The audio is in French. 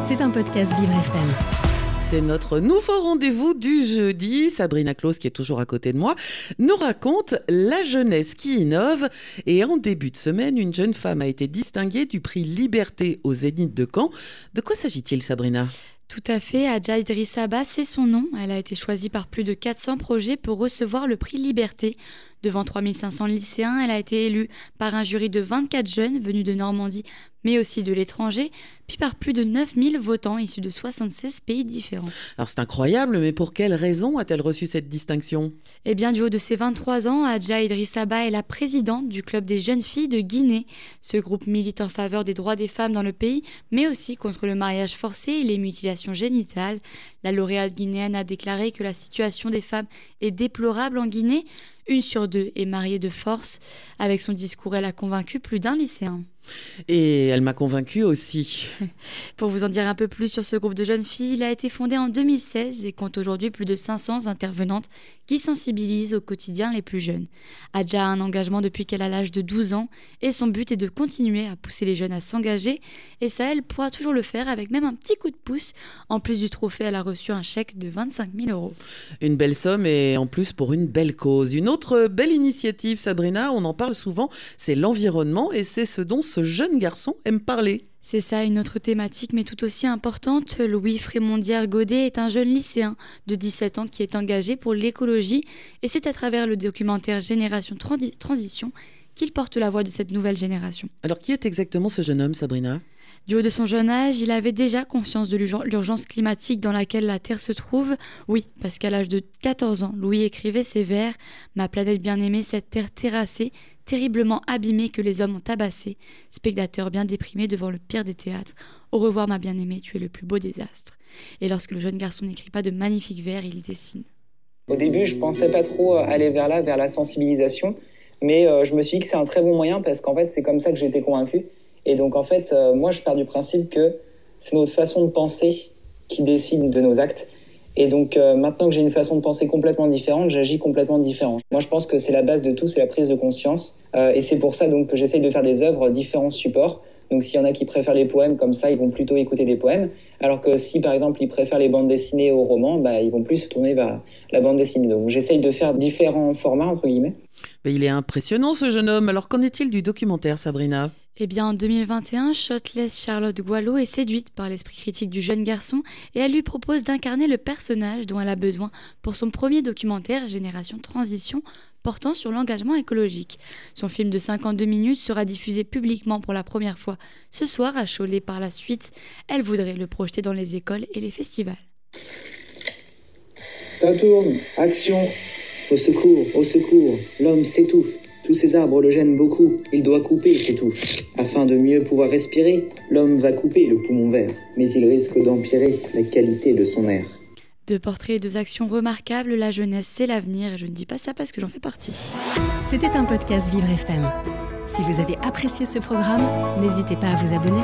C'est un podcast Vivre FM. C'est notre nouveau rendez-vous du jeudi. Sabrina Claus, qui est toujours à côté de moi, nous raconte la jeunesse qui innove. Et en début de semaine, une jeune femme a été distinguée du prix Liberté au Zénith de Caen. De quoi s'agit-il, Sabrina? Tout à fait, Adja Idrissaba, c'est son nom. Elle a été choisie par plus de 400 projets pour recevoir le prix Liberté. Devant 3500 lycéens, elle a été élue par un jury de 24 jeunes venus de Normandie, mais aussi de l'étranger, puis par plus de 9000 votants issus de 76 pays différents. Alors c'est incroyable, mais pour quelle raison a-t-elle reçu cette distinction? Eh bien, du haut de ses 23 ans, Adja Idrissaba est la présidente du Club des jeunes filles de Guinée. Ce groupe milite en faveur des droits des femmes dans le pays, mais aussi contre le mariage forcé et les mutilations génitales. La lauréate guinéenne a déclaré que la situation des femmes est déplorable en Guinée. Une sur deux est mariée de force. Avec son discours, elle a convaincu plus d'un lycéen. Et elle m'a convaincue aussi. Pour vous en dire un peu plus sur ce groupe de jeunes filles, il a été fondé en 2016 et compte aujourd'hui plus de 500 intervenantes qui sensibilisent au quotidien les plus jeunes. Adja a un engagement depuis qu'elle a l'âge de 12 ans et son but est de continuer à pousser les jeunes à s'engager et ça, elle pourra toujours le faire avec même un petit coup de pouce. En plus du trophée, elle a reçu un chèque de 25 000 euros. Une belle somme et en plus pour une belle cause. Une autre belle initiative, Sabrina, on en parle souvent, c'est l'environnement et c'est ce dont ce jeune garçon aime parler. C'est ça, une autre thématique, mais tout aussi importante. Louis Frémondière Godet est un jeune lycéen de 17 ans qui est engagé pour l'écologie, et c'est à travers le documentaire Génération Transition qu'il porte la voix de cette nouvelle génération. Alors, qui est exactement ce jeune homme, Sabrina? Du haut de son jeune âge, il avait déjà conscience de l'urgence climatique dans laquelle la Terre se trouve. Oui, parce qu'à l'âge de 14 ans, Louis écrivait ces vers Ma planète bien-aimée, cette terre terrassée, terriblement abîmée que les hommes ont tabassée, spectateur bien déprimé devant le pire des théâtres. Au revoir, ma bien-aimée, tu es le plus beau des astres. Et lorsque le jeune garçon n'écrit pas de magnifiques vers, il y dessine. Au début, je pensais pas trop aller vers là, vers la sensibilisation, mais euh, je me suis dit que c'est un très bon moyen parce qu'en fait, c'est comme ça que j'ai été convaincu. Et donc, en fait, euh, moi, je pars du principe que c'est notre façon de penser qui décide de nos actes. Et donc, euh, maintenant que j'ai une façon de penser complètement différente, j'agis complètement différent. Moi, je pense que c'est la base de tout, c'est la prise de conscience. Et c'est pour ça donc que j'essaye de faire des œuvres différents supports. Donc, s'il y en a qui préfèrent les poèmes comme ça, ils vont plutôt écouter des poèmes. Alors que si, par exemple, ils préfèrent les bandes dessinées aux romans, bah, ils vont plus se tourner vers la bande dessinée. Donc, j'essaye de faire différents formats, entre guillemets. Mais il est impressionnant, ce jeune homme. Alors, qu'en est-il du documentaire, Sabrina? Eh bien, en 2021, Shotless Charlotte Gualo est séduite par l'esprit critique du jeune garçon et elle lui propose d'incarner le personnage dont elle a besoin pour son premier documentaire Génération Transition portant sur l'engagement écologique. Son film de 52 minutes sera diffusé publiquement pour la première fois ce soir à Cholet par la suite. Elle voudrait le projeter dans les écoles et les festivals. Ça tourne, action, au secours, au secours, l'homme s'étouffe. Tous ces arbres le gênent beaucoup. Il doit couper, c'est tout. Afin de mieux pouvoir respirer, l'homme va couper le poumon vert, mais il risque d'empirer la qualité de son air. Deux portraits et deux actions remarquables, la jeunesse c'est l'avenir et je ne dis pas ça parce que j'en fais partie. C'était un podcast Vivre FM. Si vous avez apprécié ce programme, n'hésitez pas à vous abonner.